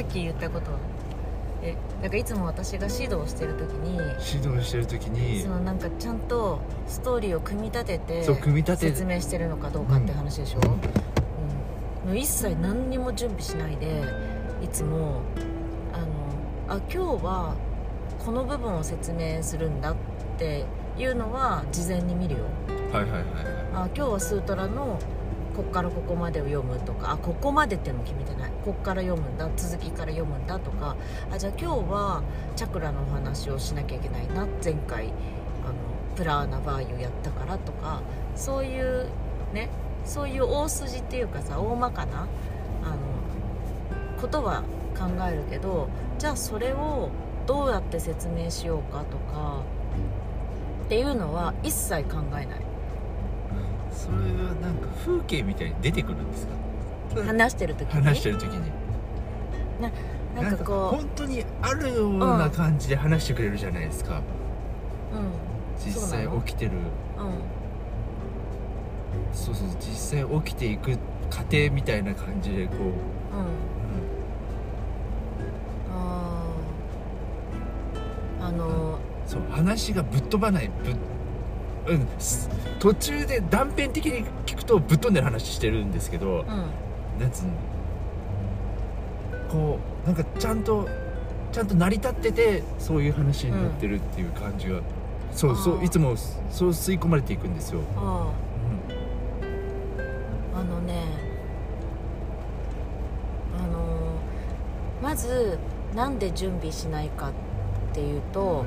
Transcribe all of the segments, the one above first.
さっき言ったことは？えだからいつも私が指導してる時に指導してる時にそのなんかちゃんとストーリーを組み立ててそう組み立て説明してるのかどうかって話でしょ、うん。もう一切何にも準備しないでいつもあのあ今日はこの部分を説明するんだっていうのは事前に見るよ。はいはいはいはい。あ今日はスートラのこっからここまでを読むとかあここまでっていうの決めてない。こっから読むんだ。続きから読むんだとか。あじゃあ今日はチャクラのお話をしなきゃいけないな。前回あのプラーナバーユやったからとか。そういうねそういう大筋っていうかさ大まかなあのことは考えるけどじゃあそれをどうやって説明しようかとかっていうのは一切考えない。それはなんか風景みたいに出てくるんですか？話してる時に？話してる時に。なんかこ本当にあるような感じで話してくれるじゃないですか、ううん。実際起きてる。うん。そうそう実際起きていく過程みたいな感じでこう、うん。あー。あのそう話がぶっ飛ばないぶっうんす途中で断片的に聞くとぶっ飛んでる話してるんですけどうん。なんつうのこうなんかちゃんとちゃんと成り立っててそういう話になってるっていう感じが、そうそあー。ういつもそう吸い込まれていくんですよ、あうああのねあのまずなんで準備しないかっていうと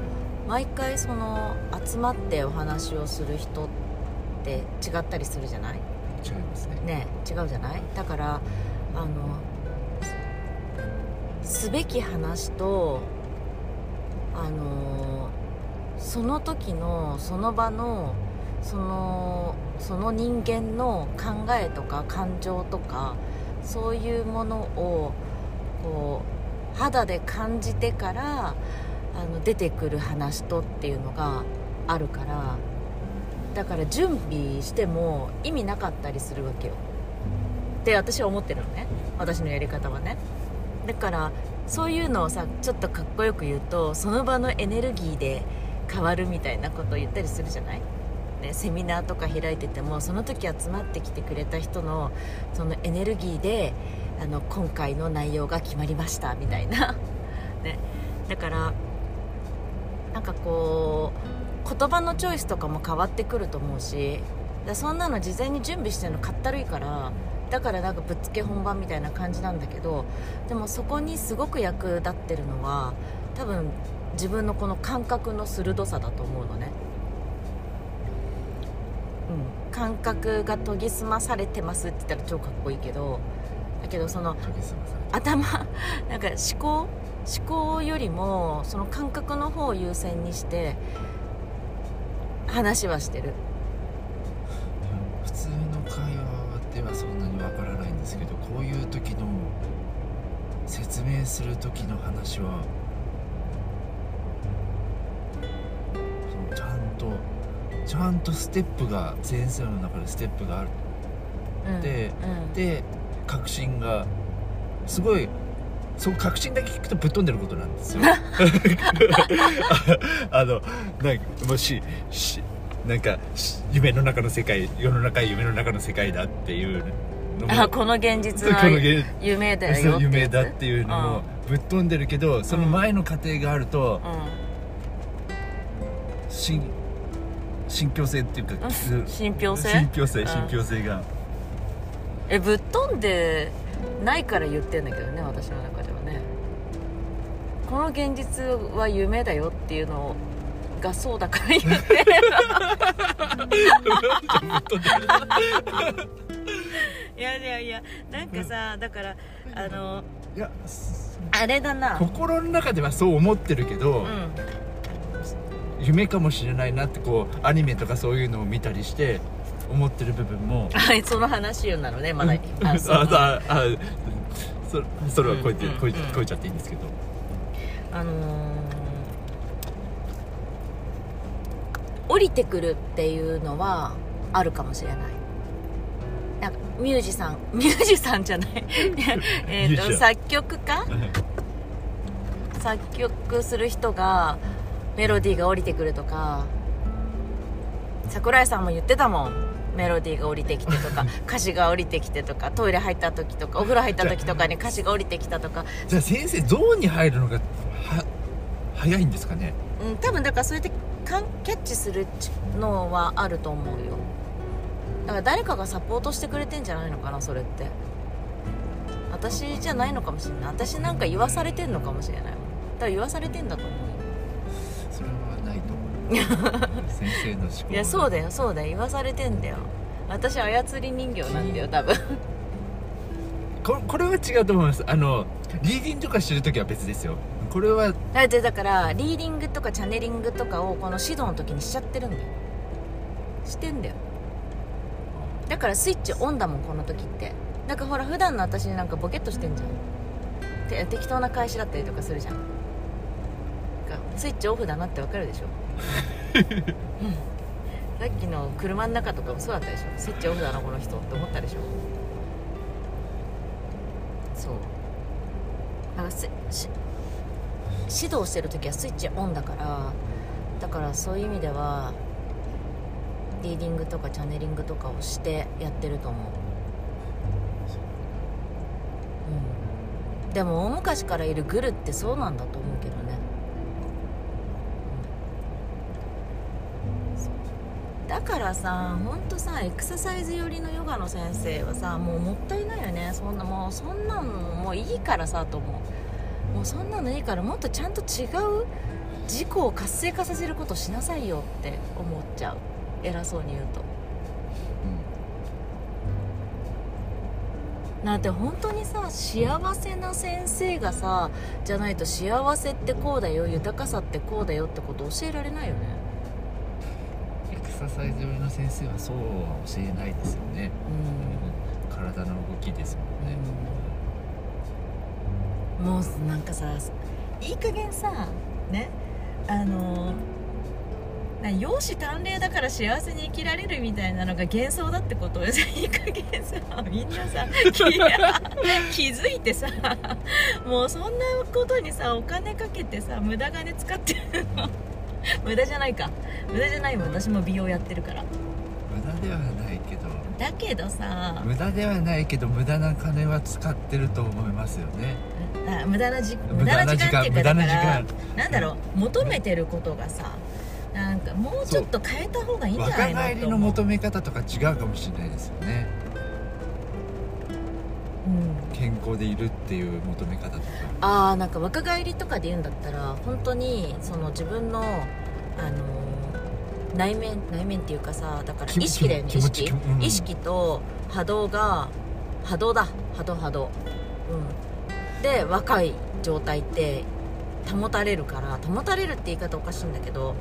毎回その集まってお話をする人って違ったりするじゃない？ん、違いますね。ね違うじゃない？だからあのすべき話とあのその時のその場のそのその人間の考えとか感情とかそういうものをこう肌で感じてからあの出てくる話とっていうのがあるからだから準備しても意味なかったりするわけよ。って私は思ってるのね。私のやり方はね。だからそういうのをさちょっとかっこよく言うとその場のエネルギーで変わるみたいなことを言ったりするじゃない、ね、セミナーとか開いててもその時集まってきてくれた人のそのエネルギーであの今回の内容が決まりましたみたいな、ね、だからなんかこう言葉のチョイスとかも変わってくると思うしだそんなの事前に準備してるのかったるいからだからなんかぶっつけ本番みたいな感じなんだけどでもそこにすごく役立ってるのは多分自分のこの感覚の鋭さだと思うのね。うん。感覚が研ぎ澄まされてますって言ったら超かっこいいけどだけどその頭なんか思考思考よりもその感覚の方を優先にして話はしてる。普通の会話ではそんなにわからないんですけどこういう時の説明する時の話はそのちゃんとちゃんとステップが先生の中でステップがあるうんでうん。で確信がすごいその確信だけ聞くとぶっ飛んでることなんですよ。あのなんかもししなんかし夢の中の世界世の中は夢の中の世界だっていうのもあこの現実はこの現夢だよ夢だっていうのもぶっ飛んでるけどその前の過程があるとうん、うん信信憑性っていうかうん。信憑性？信憑性うん。信憑性が。えぶっ飛んでないから言ってんだけどね私の中ではね。この現実は夢だよっていうのがそうだから言って。る いやいやいやなんかさだからあのいやすあれだな。心の中ではそう思ってるけど、うん。夢かもしれないなってこうアニメとかそういうのを見たりして思ってる部分もはいその話なのねまだああそう。ああそそれはこうやってうん。こうんってこういちゃっていいんですけど。あのー降りてくるっていうのはあるかもしれない。なんかミュージさん ミュージさんじゃない。えージシャン。作曲家？作曲する人がメロディーが降りてくるとか桜井さんも言ってたもんメロディーが降りてきてとか 歌詞が降りてきてとかトイレ入った時とかお風呂入った時とかに歌詞が降りてきたとか。じゃあ先生ゾーンに入るのがは早いんですかね？うん多分だからそうやってかんキャッチするのはあると思うよ。だから誰かがサポートしてくれてんじゃないのかなそれって。私じゃないのかもしれない。私なんか言わされてんのかもしれない。だから言わされてんだと思うよ。それはないと思う先生の思考いやそうだよそうだよ。言わされてんだよ。私操り人形なんだよ多分。ここれは違うと思います。あのリーディングとかしてる時は別ですよ。これはだってだからリーディングとかチャネリングとかをこの指導の時にしちゃってるんだよ。してんだよ。だからスイッチオンだもんこの時って。だからほら普段の私なんかボケっとしてんじゃん。て適当な返しだったりとかするじゃん。なんかスイッチオフだなってわかるでしょ、うんさっきの車の中とかもそうだったでしょ。スイッチオフだなこの人って思ったでしょ。そう。だからし指導してる時はスイッチオンだからだからそういう意味ではリーディングとかチャネリングとかをしてやってると思う、うん、でも大昔からいるグルってそうなんだと思うけどね、うんだからさほんとさエクササイズ寄りのヨガの先生はさもうもったいないよね。そんなもうそんなんもういいからさと思う。もうそんなのいいからもっとちゃんと違う自己を活性化させることしなさいよって思っちゃう。偉そうに言うと。だって本当にさ幸せな先生がさじゃないと幸せってこうだよ豊かさってこうだよってこと教えられないよねササイズ寄りの先生はそうは教えないですよね、う体の動きですもんね、ん。もうなんかさいい加減さねあのな容姿端麗だから幸せに生きられるみたいなのが幻想だってこと？を さいい加減さみんなさ気気づいてさもうそんなことにさお金かけてさ無駄金使ってるの？無駄じゃないか。無駄じゃないもん私も美容やってるから。無駄ではないけど。だけどさ。無駄ではないけど無駄な金は使ってると思いますよね。あ無駄な時無無駄な時間時間っていうか無駄な時だから間。なんだろう求めてることがさなんかもうちょっと変えた方がいいんじゃ若ないの返りの求め方とか違うかもしれないですよね。うん健康でいるっていう求め方とか。ああなんか若返りとかで言うんだったら本当にその自分のあの内面内面っていうかさだから意識だよね気意識、うん。意識と波動が波動だ。波動波動。うん。で若い状態って保たれるから保たれるって言い方おかしいんだけど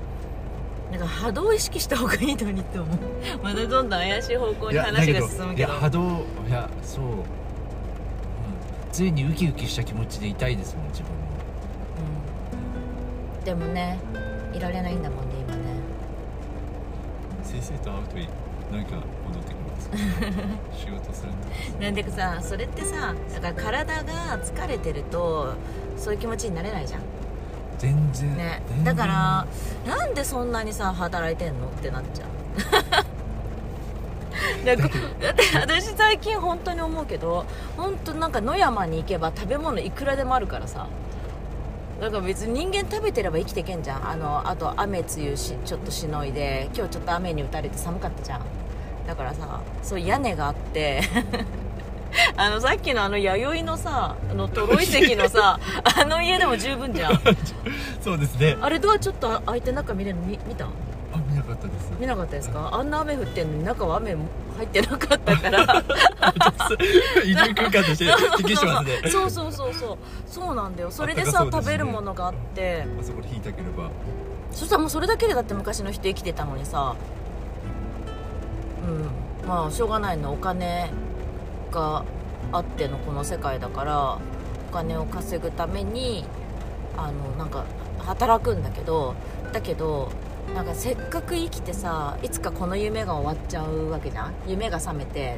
なんか波動を意識した方がいいのにって思う。まだどんどん怪しい方向に話が進むけど。いや波動いやそう、うん、常にウキウキした気持ちでいたいですもん自分も。うん。でもねいられないんだもんね今ね。先生と会うと何か戻ってくるんですか？仕事するんですなんでかさそれってさだから体が疲れてるとそういう気持ちになれないじゃん。全然。ね。だからなんでそんなにさ働いてんの？ってなっちゃうだって私最近本当に思うけど本当なんか野山に行けば食べ物いくらでもあるからさ。だから別に人間食べてれば生きていけんじゃん。あのあと雨梅雨しちょっとしのいで今日ちょっと雨に打たれて寒かったじゃん。だからさそういう屋根があって あのさっきのあの弥生のさあのトロイ石のさ あの家でも十分じゃん。そうですね。あれドアちょっと開いて中見れるの見見た？なかったです。見なかったですか？あんな雨降ってんのに中は雨入ってなかったから。移住空間として適してますね。そうそうそうそう。そうなんだよ。それでさね。食べるものがあって。あそこで引いたければ。そしたらもうそれだけでだって昔の人生きてたのにさ。うん。まあしょうがないのお金があってのこの世界だからお金を稼ぐためにあのなんか働くんだけどだけどなんかせっかく生きてさいつかこの夢が終わっちゃうわけじゃん？夢が覚めて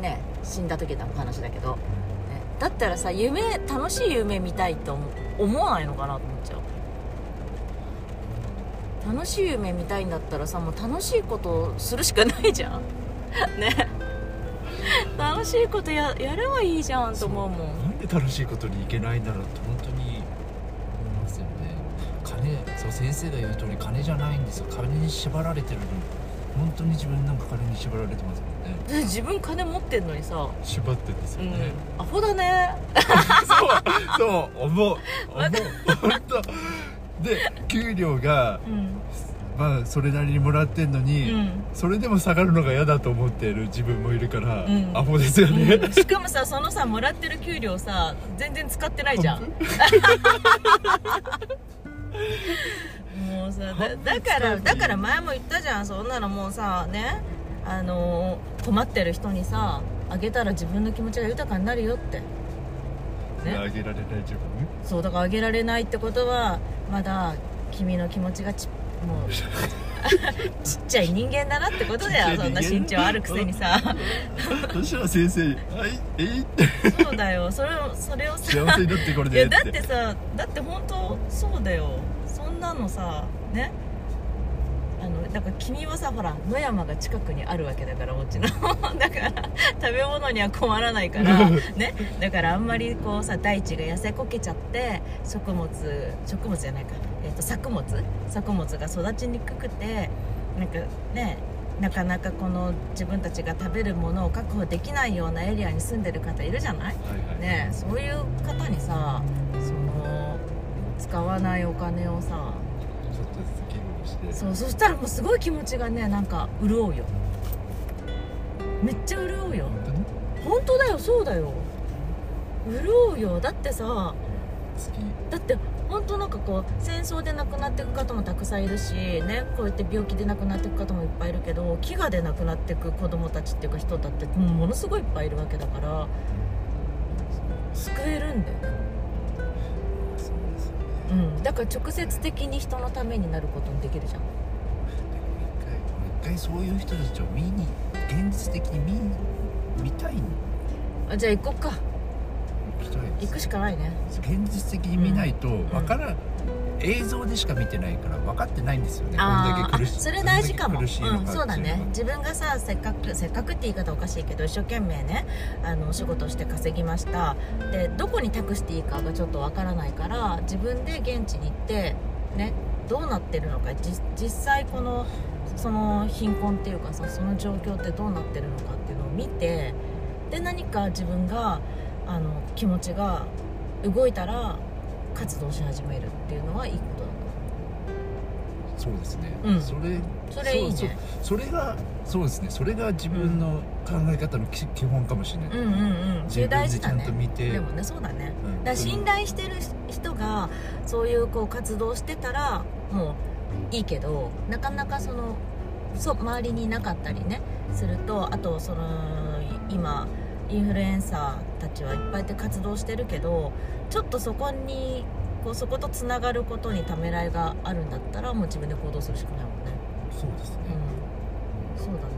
ね死んだ時の話だけど、ね、だったらさ夢楽しい夢見たいと思思わないのかなと思っちゃう。楽しい夢見たいんだったらさもう楽しいことをするしかないじゃん。ね。楽しいことややればいいじゃんと思うもん。なんで楽しいことにいけないんだろうって本当に思いますよね金そう先生が言う通り金じゃないんですよ。金に縛られてるの。本当に自分なんか金に縛られてますもんね。自分金持ってんのにさ。縛ってんですようん。ね、アホだね。そうそう思う思う本当。で給料がうん。まあそれなりにもらってんのうに、ん。それでも下がるのが嫌だと思っている自分もいるから、うん。アホですよね、うん。しかもさそのさもらってる給料さ全然使ってないじゃん もうさだだからだから前も言ったじゃんそんなのもうさねあのー困ってる人にさあげたら自分の気持ちが豊かになるよって。ね。あげられない自分？そうだからあげられないってことはまだ君の気持ちがちもう ちっちゃい人間だなってことだよそんな身長あるくせにさ。そしたら先生に「はいえい?」って。そうだよ。それをそれをさ。幸せになってこれいで。ってやだってさだって本当そうだよ。そんなのさね？あのだから君はさほら野山が近くにあるわけだからお家の。だから食べ物には困らないから ね？だからあんまりこうさ大地が痩せこけちゃって食物食物じゃないか、えー、と作物？作物が育ちにくくてなんかねなかなかこの自分たちが食べるものを確保できないようなエリアに住んでる方いるじゃない？はいはい。ねそういう方にさその使わないお金をさちょっとずつ寄付して。そうそしたらもうすごい気持ちがねなんか潤うよ。めっちゃ潤うよ。本当だよそうだよ。潤うよ。だってさ月だって本当なんかこう戦争で亡くなっていく方もたくさんいるしねこうやって病気で亡くなっていく方もいっぱいいるけど飢餓で亡くなっていく子供たちっていうか人だってものすごいいっぱいいるわけだから救えるんだよそうん、だから直接的に人のためになることもできるじゃん。一回一回そういう人たちを見に現実的に見に見たいにあじゃあ行こっか行くしかないね。現実的に見ないと分からん、映像でしか見てないから分かってないんですよね。あそれ大事かも。うん、そうだね。自分がさせっかくせっかくって言い方おかしいけど一生懸命ねあのお仕事して稼ぎました。でどこに託していいかがちょっとわからないから自分で現地に行ってねどうなってるのか。じ実際このその貧困っていうかさその状況ってどうなってるのかっていうのを見てで何か自分があの気持ちが動いたら活動し始めるっていうのはいいことだと。そうですね、うん。それそれいいね。それがそうですね。それが自分の考え方のき基本かもしれない、うんうんうん。そ自れ分でちゃんと見て、でもねそうだね。うん。だ信頼してる人がそういうこう活動してたらもういいけどなかなかそのそう周りにいなかったりねするとあとその今インフルエンサーたちはいっぱいで活動してるけどちょっとそこにこうそことつながることにためらいがあるんだったらもう自分で行動するしかないもんね。そうですね、うん。そうだね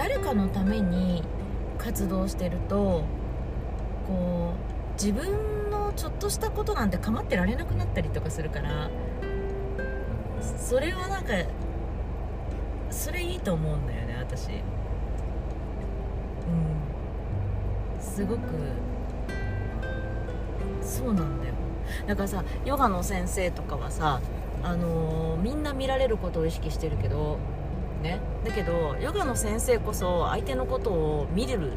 誰かのために活動してるとこう自分のちょっとしたことなんて構ってられなくなったりとかするからそれはなんかそれいいと思うんだよね私。うん。すごくそうなんだよ。だからさヨガの先生とかはさあのーみんな見られることを意識してるけどね。だけどヨガの先生こそ相手のことを見る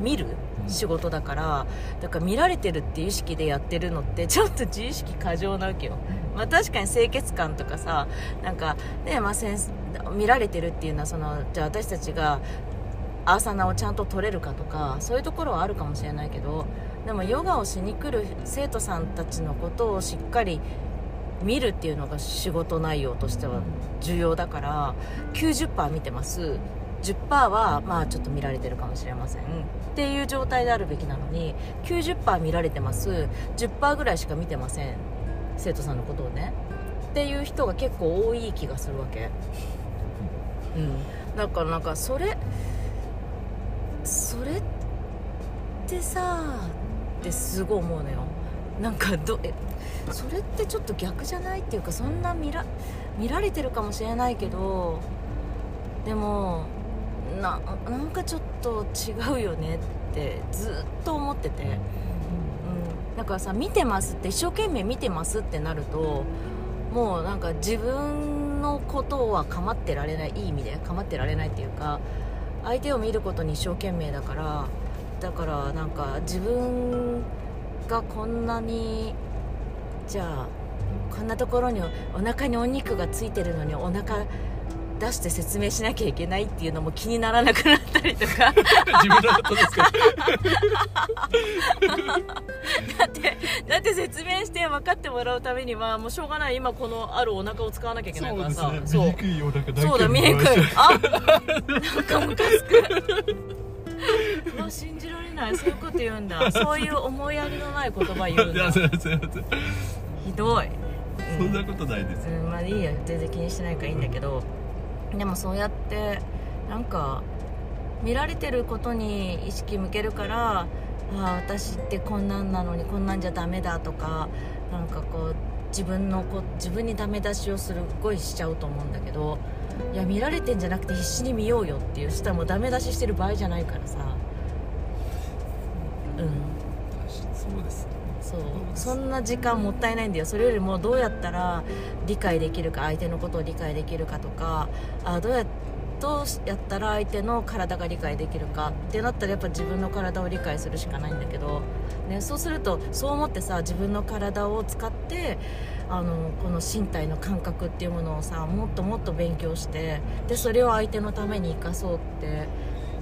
見る仕事だからだから見られてるっていう意識でやってるのってちょっと自意識過剰なわけよ。まあ確かに清潔感とかさなんかねまあ先生見られてるっていうのはそのじゃあ私たちがアーサナをちゃんと取れるかとかそういうところはあるかもしれないけどでもヨガをしに来る生徒さんたちのことをしっかり見るっていうのが仕事内容としては重要だから90%見てます。10%はまあちょっと見られてるかもしれません。っていう状態であるべきなのに90%見られてます。10%ぐらいしか見てません。生徒さんのことをね。っていう人が結構多い気がするわけ。うん。だからなんかそれそれってさってすごい思うのよ。なんかどそれってちょっと逆じゃないっていうかそんな見ら見られてるかもしれないけどでもななんかちょっと違うよねってずっと思ってて、うん、だからさ見てますって一生懸命見てますってなるともうなんか自分のことは構ってられないいい意味で構ってられないっていうか相手を見ることに一生懸命だからだからなんか自分がこんなにじゃあこんなところにお腹にお肉がついてるのにお腹出して説明しなきゃいけないっていうのも気にならなくなったりとか。自分のことですかだってだって説明して分かってもらうためにはもうしょうがない今このあるお腹を使わなきゃいけないからさ。そうね。見にくいお腹そうだ見にくい。あなんかムカつく うわ信じられない。そういうこと言うんだ。そういう思いやりのない言葉言うんだ。ひどい、そんなことないです。ようん、まあいいや。全然気にしてないからいいんだけど。でもそうやってなんか見られてることに意識向けるからああ私ってこんなんなのにこんなんじゃダメだとかなんかこう自分のこ自分にダメ出しをするごいしちゃうと思うんだけどいや見られてんじゃなくて必死に見ようよっていうしたらもうダメ出ししてる場合じゃないからさうん。そうですそう。そんな時間もったいないんだよ。それよりもどうやったら理解できるか相手のことを理解できるかとかあどうやどうやったら相手の体が理解できるかってなったらやっぱ自分の体を理解するしかないんだけど、ね、そうするとそう思ってさ自分の体を使ってあのこの身体の感覚っていうものをさもっともっと勉強してでそれを相手のために生かそうって。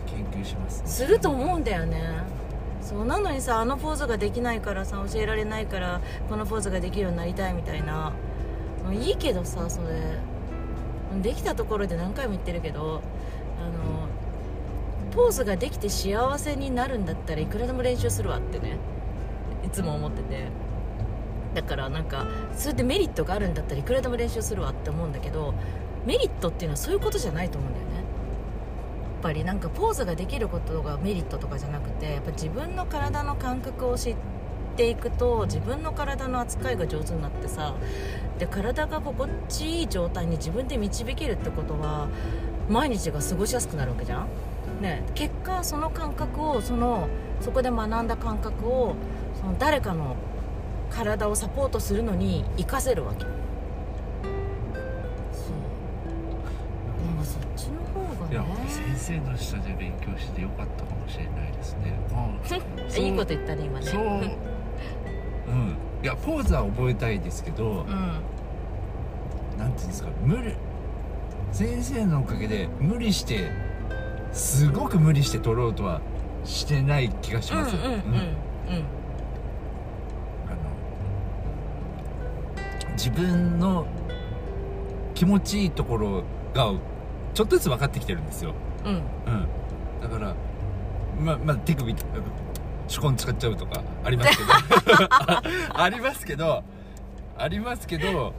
研究しますすると思うんだよね。そうなのにさあのポーズができないからさ教えられないからこのポーズができるようになりたいみたいな。もういいけどさそれ。できたところで何回も言ってるけどあのポーズができて幸せになるんだったらいくらでも練習するわってねいつも思っててだからなんかそれでメリットがあるんだったらいくらでも練習するわって思うんだけどメリットっていうのはそういうことじゃないと思うんだよね。やっぱりなんかポーズができることがメリットとかじゃなくてやっぱ自分の体の感覚を知っていくと自分の体の扱いが上手になってさで体が心地いい状態に自分で導けるってことは毎日が過ごしやすくなるわけじゃん。ね結果その感覚をそのそこで学んだ感覚をその誰かの体をサポートするのに活かせるわけ。そう。なんかそっちの方いやがね先生の下で勉強してよかったかもしれないですね。いいこと言ったね今ね。そう。うん。いやポーズは覚えたいですけど、うんなんていうんですか無理先生のおかげで無理してすごく無理して取ろうとはしてない気がします、うんうんうんうん。あの自分の気持ちいいところがちょっとずつ分かってきてるんですよ、うん。うん、だからままあ手首手根使っちゃうとか ありますけど。あありますけどありますけど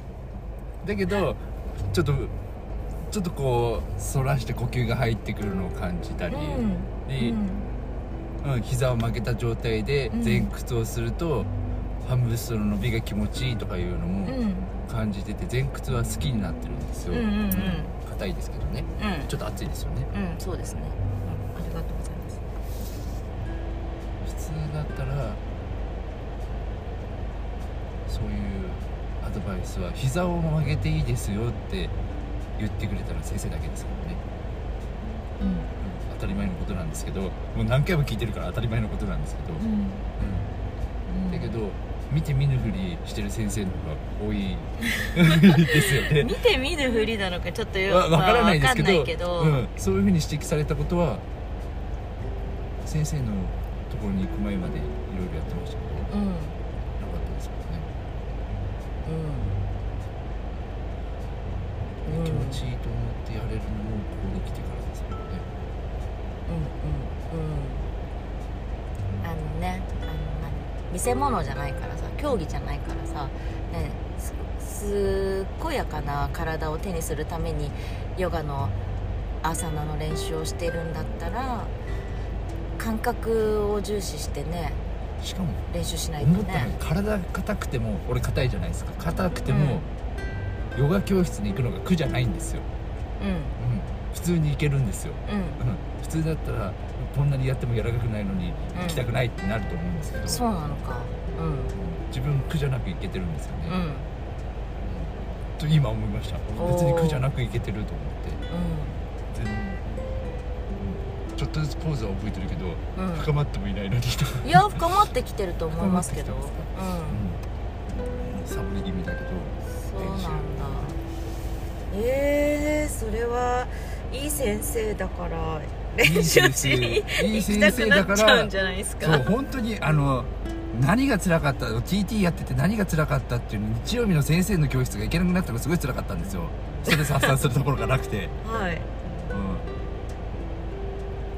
だけどちょっとちょっとこう反らして呼吸が入ってくるのを感じたり、うん。でうん、膝を曲げた状態でうん。前屈をすると、ハムストの伸びが気持ちいいとかいうのうんもうん。感じてて前屈は好きになってるんですよ。うんうんうん。硬いですけどね。うん。ちょっと熱いですよね。うんそうですね、うん、ありがとうございます。普通だったらそういうアドバイスは膝を曲げていいですよって言ってくれたら先生だけですからね、うん。うん、当たり前のことなんですけどもう何回も聞いてるから当たり前のことなんですけど、うん。うん、だけど見て見ぬふりしてる先生の方が多い ですよね。見て見ぬふりなのかちょっとよわわからないですけど,、わかんないけど。うん、そういうふうに指摘されたことは先生のところに行く前までいろいろやってましたけどなかうんったですからね。うちいいと思ってやれるのもここに来てからですもんね。うんうんうん。あのね見せ物じゃないからさ競技じゃないからさ、ね、す健やかな体を手にするためにヨガのアーサナの練習をしてるんだったら感覚を重視してねしかも練習しないと思ったのねが体硬くても俺硬いじゃないですか。硬くても、ヨガ教室に行くのが苦じゃないんですよ、うんうん、普通に行けるんですよ、うん。うん、普通だったらこんなにやっても柔らかくないのにうん。行きたくないってなると思うんですけど、そうなのか。うん。自分苦じゃなく行けてるんですよね、うん。と今思いました。別に苦じゃなく行けてると思って。う全然。ちょっとずつポーズは覚えてるけど、深まってもいないのにと。いや深まってきてると思いますけど。うん。深サボり気味だけどそうなんだ。えー、それはいい先生だから練習しにいい行きたくな先生だからっちゃうんじゃないですそうか本当にあの何が辛かった TT やってて何が辛かったっていうの日曜日の先生の教室が行けなくなったのがすごい辛かったんですよ。ストレス発散するところがなくて、はい。うん、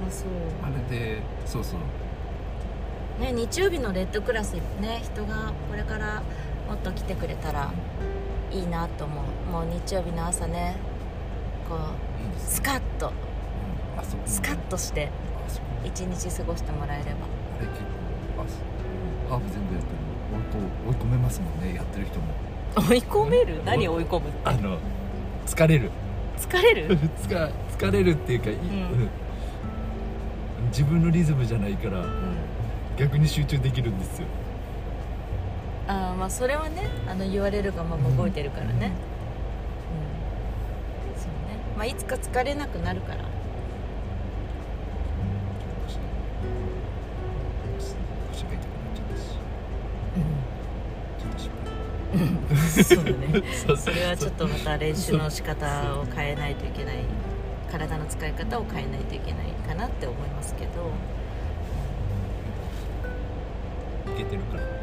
あそう。あれでそうそう。ね日曜日のレッドクラスね人がこれからもっと来てくれたらいいなと思う。もう日曜日の朝ねこうスカッとスカッとして一日過ごしてもらえれば。あれ結構ハーフ全部やってる追い込追い込めますもんねやってる人も。追い込める？何追い込む？ってあの疲れる。疲れる？疲疲れるっていうか、うん。自分のリズムじゃないからうん。逆に集中できるんですよ。あーまあそれはねあの言われるがまま動いてるからね、うんまあいつか疲れなくなるから。そうだね。配それはちょっとまた練習の仕方を変えないといけない。体の使い方を変えないといけないかなって思いますけど。いけてるから